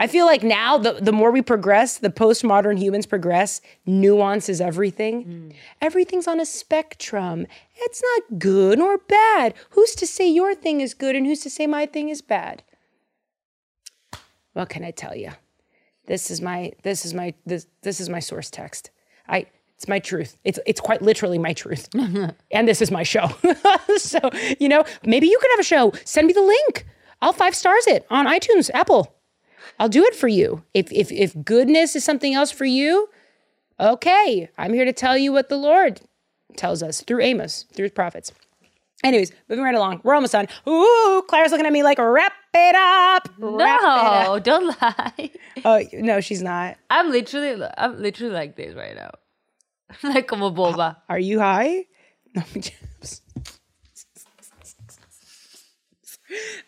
I feel like now the, the more we progress, the postmodern humans progress, nuance is everything. Mm. Everything's on a spectrum. It's not good or bad. Who's to say your thing is good and who's to say my thing is bad? What can I tell you? This is my this is my this this is my source text. I it's my truth. It's it's quite literally my truth. and this is my show. so, you know, maybe you could have a show. Send me the link. I'll five stars it on iTunes, Apple. I'll do it for you. If if if goodness is something else for you, okay. I'm here to tell you what the Lord tells us through Amos, through his prophets. Anyways, moving right along. We're almost done. Ooh, Claire's looking at me like, wrap it up. Wrap it up. No, don't lie. Oh, no, she's not. I'm literally, I'm literally like this right now, like como boba. Are you high?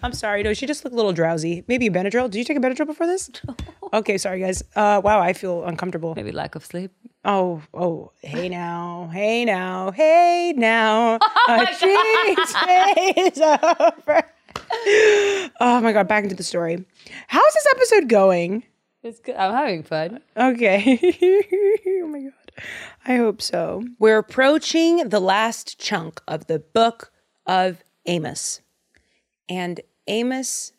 I'm sorry. No, she just looked a little drowsy. Maybe a Benadryl. Did you take a Benadryl before this? Okay, sorry guys. Uh, wow, I feel uncomfortable. Maybe lack of sleep. Oh, oh, hey now, hey now, hey now. a cheese day is over. Oh my god, back into the story. How's this episode going? It's good. I'm having fun. Okay. oh my god. I hope so. We're approaching the last chunk of the book of Amos. And Amos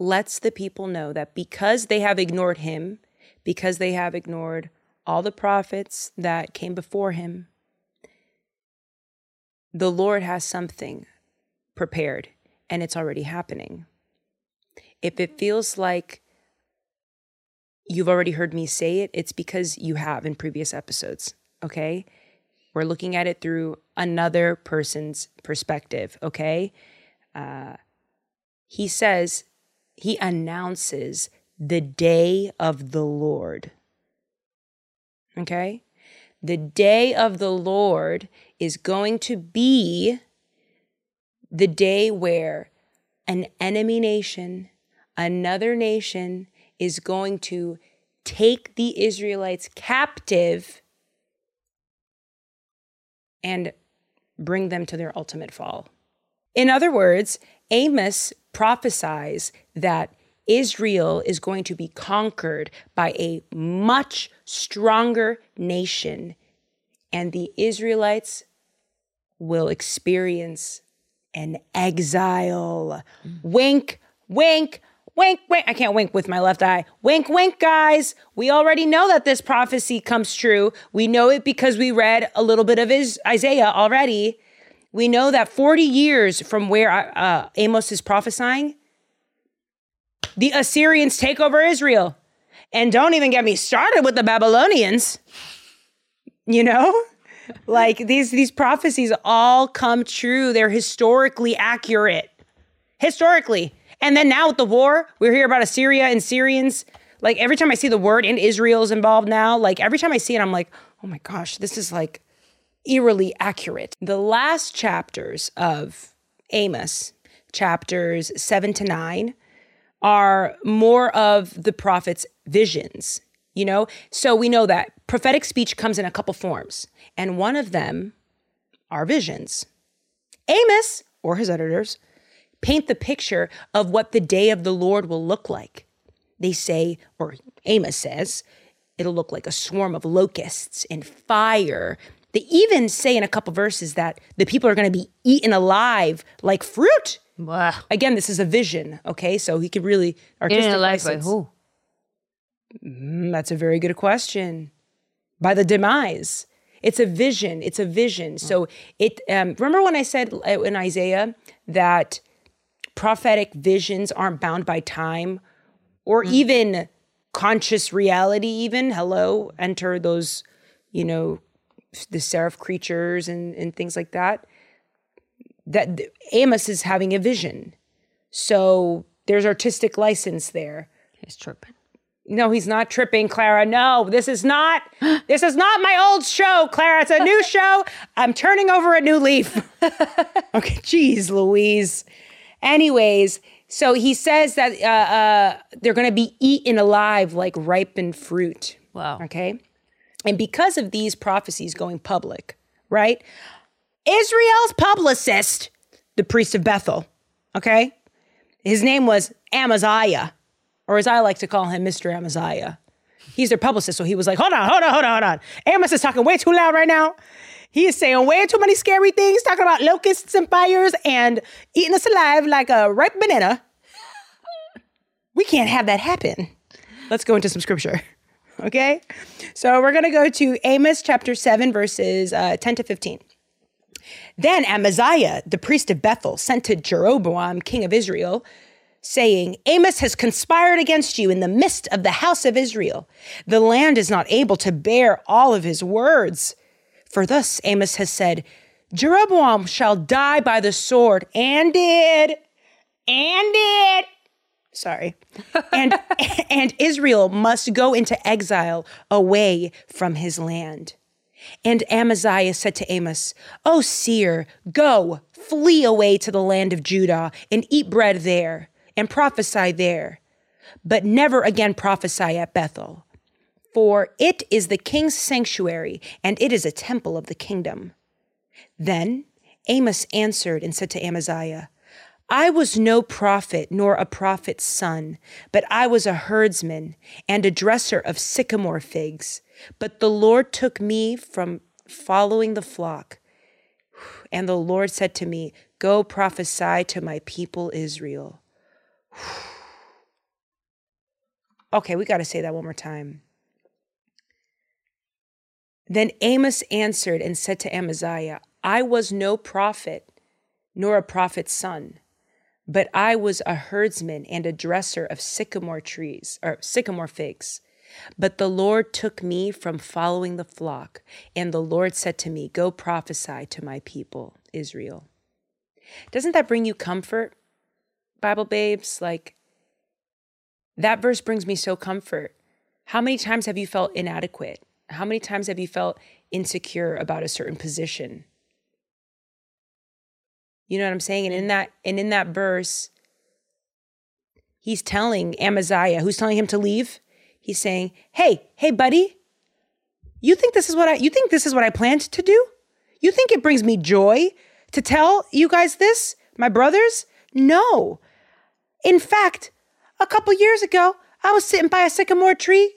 lets the people know that because they have ignored him, because they have ignored all the prophets that came before him, the Lord has something prepared and it's already happening. If it feels like you've already heard me say it, it's because you have in previous episodes, okay? We're looking at it through another person's perspective, okay? Uh, he says, he announces the day of the Lord. Okay? The day of the Lord is going to be the day where an enemy nation, another nation, is going to take the Israelites captive and bring them to their ultimate fall. In other words, Amos prophesies that Israel is going to be conquered by a much stronger nation, and the Israelites will experience an exile. Wink, wink, wink, wink. I can't wink with my left eye. Wink, wink, guys. We already know that this prophecy comes true. We know it because we read a little bit of Isaiah already. We know that 40 years from where uh, Amos is prophesying, the Assyrians take over Israel. And don't even get me started with the Babylonians. You know? like these these prophecies all come true. They're historically accurate. Historically. And then now with the war, we hear about Assyria and Syrians. Like every time I see the word and Israel is involved now, like every time I see it, I'm like, oh my gosh, this is like eerily accurate. The last chapters of Amos, chapters seven to nine, are more of the prophet's visions, you know? So we know that prophetic speech comes in a couple forms, and one of them are visions. Amos, or his editors, paint the picture of what the day of the Lord will look like. They say, or Amos says, it'll look like a swarm of locusts and fire. They even say in a couple verses that the people are going to be eaten alive like fruit. Wow. Again, this is a vision, okay? So he could really artistic In a life by who? Mm, that's a very good question. By the demise. It's a vision. It's a vision. So it um, remember when I said uh, in Isaiah that prophetic visions aren't bound by time or even conscious reality. Even hello, enter those, you know, the seraph creatures and and things like that. That Amos is having a vision. So there's artistic license there. He's tripping. No, he's not tripping, Clara. No, this is not. This is not my old show, Clara. It's a new show. I'm turning over a new leaf. okay, geez, Louise. Anyways, so he says that uh, uh, they're going to be eaten alive like ripened fruit. Wow. Okay, and because of these prophecies going public, right? Israel's publicist, the priest of Bethel. Okay, his name was Amaziah or as I like to call him, Mr. Amaziah. He's their publicist, so he was like, hold on, hold on, hold on, hold on. Amos is talking way too loud right now. He is saying way too many scary things, talking about locusts and fires and eating us alive like a ripe banana. We can't have that happen. Let's go into some scripture. Okay? So we're going to go to Amos chapter 7, verses uh, 10 to 15. Then Amaziah, the priest of Bethel, sent to Jeroboam, king of Israel, saying, Amos has conspired against you in the midst of the house of Israel. The land is not able to bear all of his words. For thus Amos has said, Jeroboam shall die by the sword, and did, and did. Sorry. And and Israel must go into exile away from his land. And Amaziah said to Amos, O seer, go, flee away to the land of Judah, and eat bread there, and prophesy there. But never again prophesy at Bethel, for it is the king's sanctuary, and it is a temple of the kingdom. Then Amos answered and said to Amaziah, I was no prophet nor a prophet's son, but I was a herdsman and a dresser of sycamore figs. But the Lord took me from following the flock. And the Lord said to me, Go prophesy to my people Israel. okay, we got to say that one more time. Then Amos answered and said to Amaziah, I was no prophet, nor a prophet's son but I was a herdsman and a dresser of sycamore trees, or sycamore figs. But the Lord took me from following the flock, and the Lord said to me, Go prophesy to my people, Israel. Doesn't that bring you comfort, Bible babes? Like, that verse brings me so comfort. How many times have you felt inadequate? How many times have you felt insecure about a certain position? You know what I'm saying? And in mm. that and in that verse, he's telling Amaziah, who's telling him to leave, he's saying, "Hey, hey, buddy, you think this is what I you think this is what I planned to do? You think it brings me joy to tell you guys this, my brothers? No. In fact, a couple years ago, I was sitting by a sycamore tree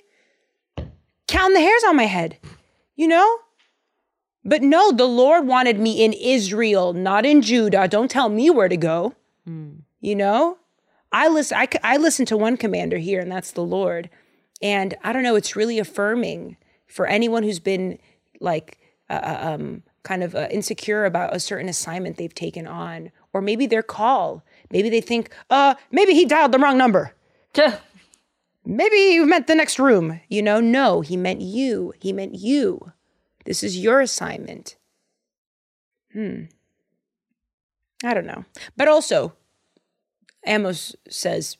counting the hairs on my head. You know? But no, the Lord wanted me in Israel, not in Judah. Don't tell me where to go. Mm. You know, I listen. I, I listen to one commander here, and that's the Lord. And I don't know. It's really affirming for anyone who's been like uh, uh um, kind of uh, insecure about a certain assignment they've taken on, or maybe their call. Maybe they think, uh, maybe he dialed the wrong number. maybe he meant the next room. You know, no, he meant you. He meant you. This is your assignment. Hmm. I don't know. But also, Amos says,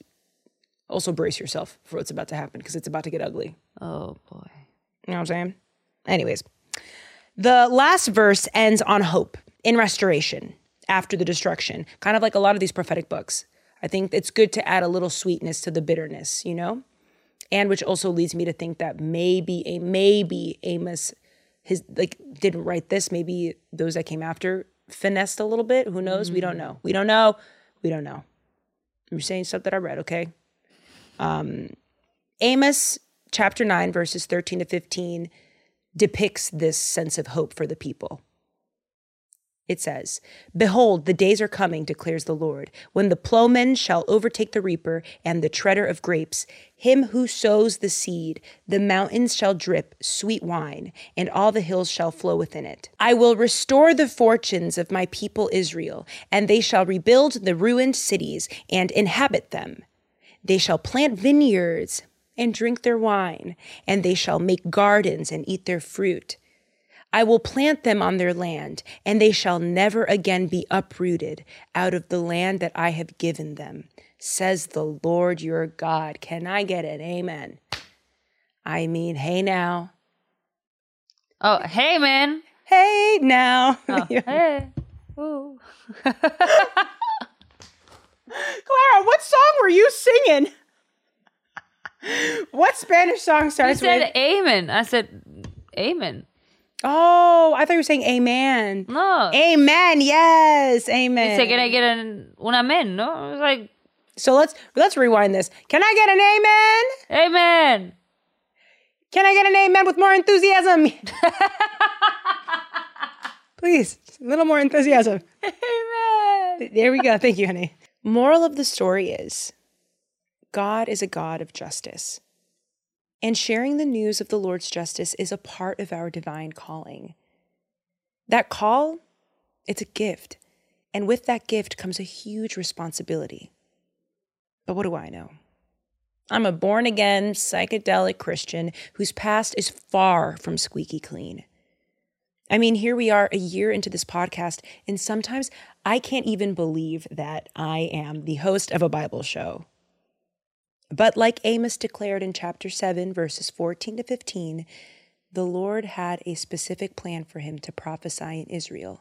also brace yourself for what's about to happen because it's about to get ugly. Oh, boy. You know what I'm saying? Anyways, the last verse ends on hope in restoration after the destruction, kind of like a lot of these prophetic books. I think it's good to add a little sweetness to the bitterness, you know? And which also leads me to think that maybe a maybe Amos his like didn't write this. Maybe those that came after finessed a little bit. Who knows? Mm. We don't know. We don't know. We don't know. I'm saying stuff that I read. Okay. Um, Amos chapter nine verses thirteen to fifteen depicts this sense of hope for the people. It says, Behold, the days are coming, declares the Lord, when the plowman shall overtake the reaper and the treader of grapes, him who sows the seed. The mountains shall drip sweet wine, and all the hills shall flow within it. I will restore the fortunes of my people Israel, and they shall rebuild the ruined cities and inhabit them. They shall plant vineyards and drink their wine, and they shall make gardens and eat their fruit. I will plant them on their land, and they shall never again be uprooted out of the land that I have given them, says the Lord your God. Can I get an amen? I mean, hey now. Oh, hey, man. Hey now. Oh, hey. Ooh. Clara, what song were you singing? what Spanish song starts you said with? amen. I said amen. Oh, I thought you were saying amen. No. Amen. Yes. Amen. You say, can I get an, un amen? No? Like, so let's let's rewind this. Can I get an amen? Amen. Can I get an amen with more enthusiasm? Please, a little more enthusiasm. Amen. There we go. Thank you, honey. Moral of the story is God is a God of justice. And sharing the news of the Lord's justice is a part of our divine calling. That call, it's a gift. And with that gift comes a huge responsibility. But what do I know? I'm a born again psychedelic Christian whose past is far from squeaky clean. I mean, here we are a year into this podcast, and sometimes I can't even believe that I am the host of a Bible show. But like Amos declared in chapter 7, verses 14 to 15, the Lord had a specific plan for him to prophesy in Israel.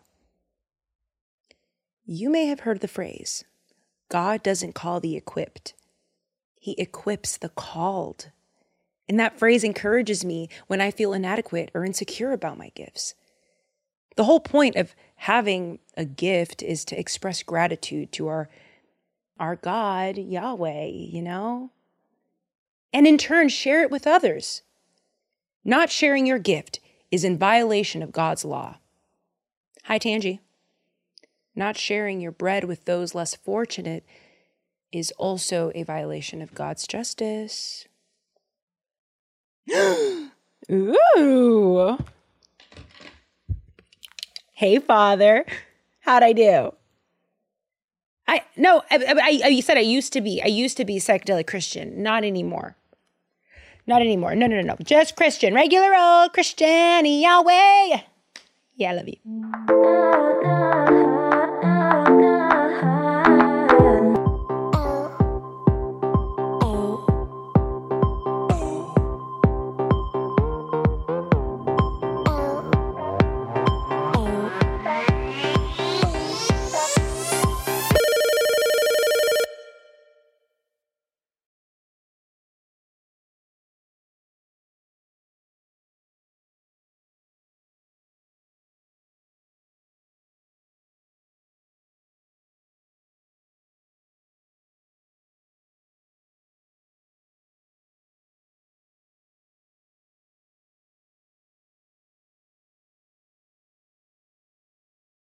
You may have heard the phrase God doesn't call the equipped, He equips the called. And that phrase encourages me when I feel inadequate or insecure about my gifts. The whole point of having a gift is to express gratitude to our our God, Yahweh, you know? And in turn share it with others. Not sharing your gift is in violation of God's law. Hi Tangi. Not sharing your bread with those less fortunate is also a violation of God's justice. Ooh. Hey, Father. How'd I do? I no, I, I, I said I used to be. I used to be psychedelic Christian. Not anymore. Not anymore. No, no, no, no. Just Christian. Regular old Christian Yahweh. Yeah, I love you.